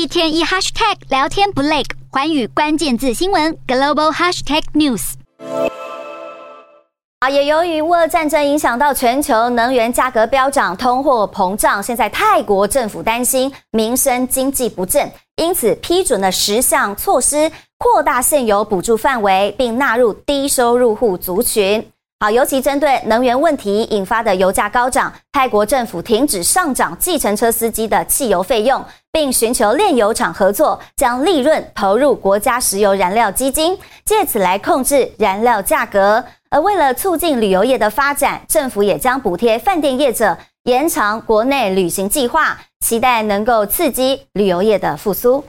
一天一 hashtag 聊天不累，环宇关键字新闻 global hashtag news。啊，也由于乌俄战争影响到全球能源价格飙涨、通货膨胀，现在泰国政府担心民生经济不振，因此批准了十项措施，扩大现有补助范围，并纳入低收入户族群。好，尤其针对能源问题引发的油价高涨，泰国政府停止上涨计程车司机的汽油费用，并寻求炼油厂合作，将利润投入国家石油燃料基金，借此来控制燃料价格。而为了促进旅游业的发展，政府也将补贴饭店业者，延长国内旅行计划，期待能够刺激旅游业的复苏。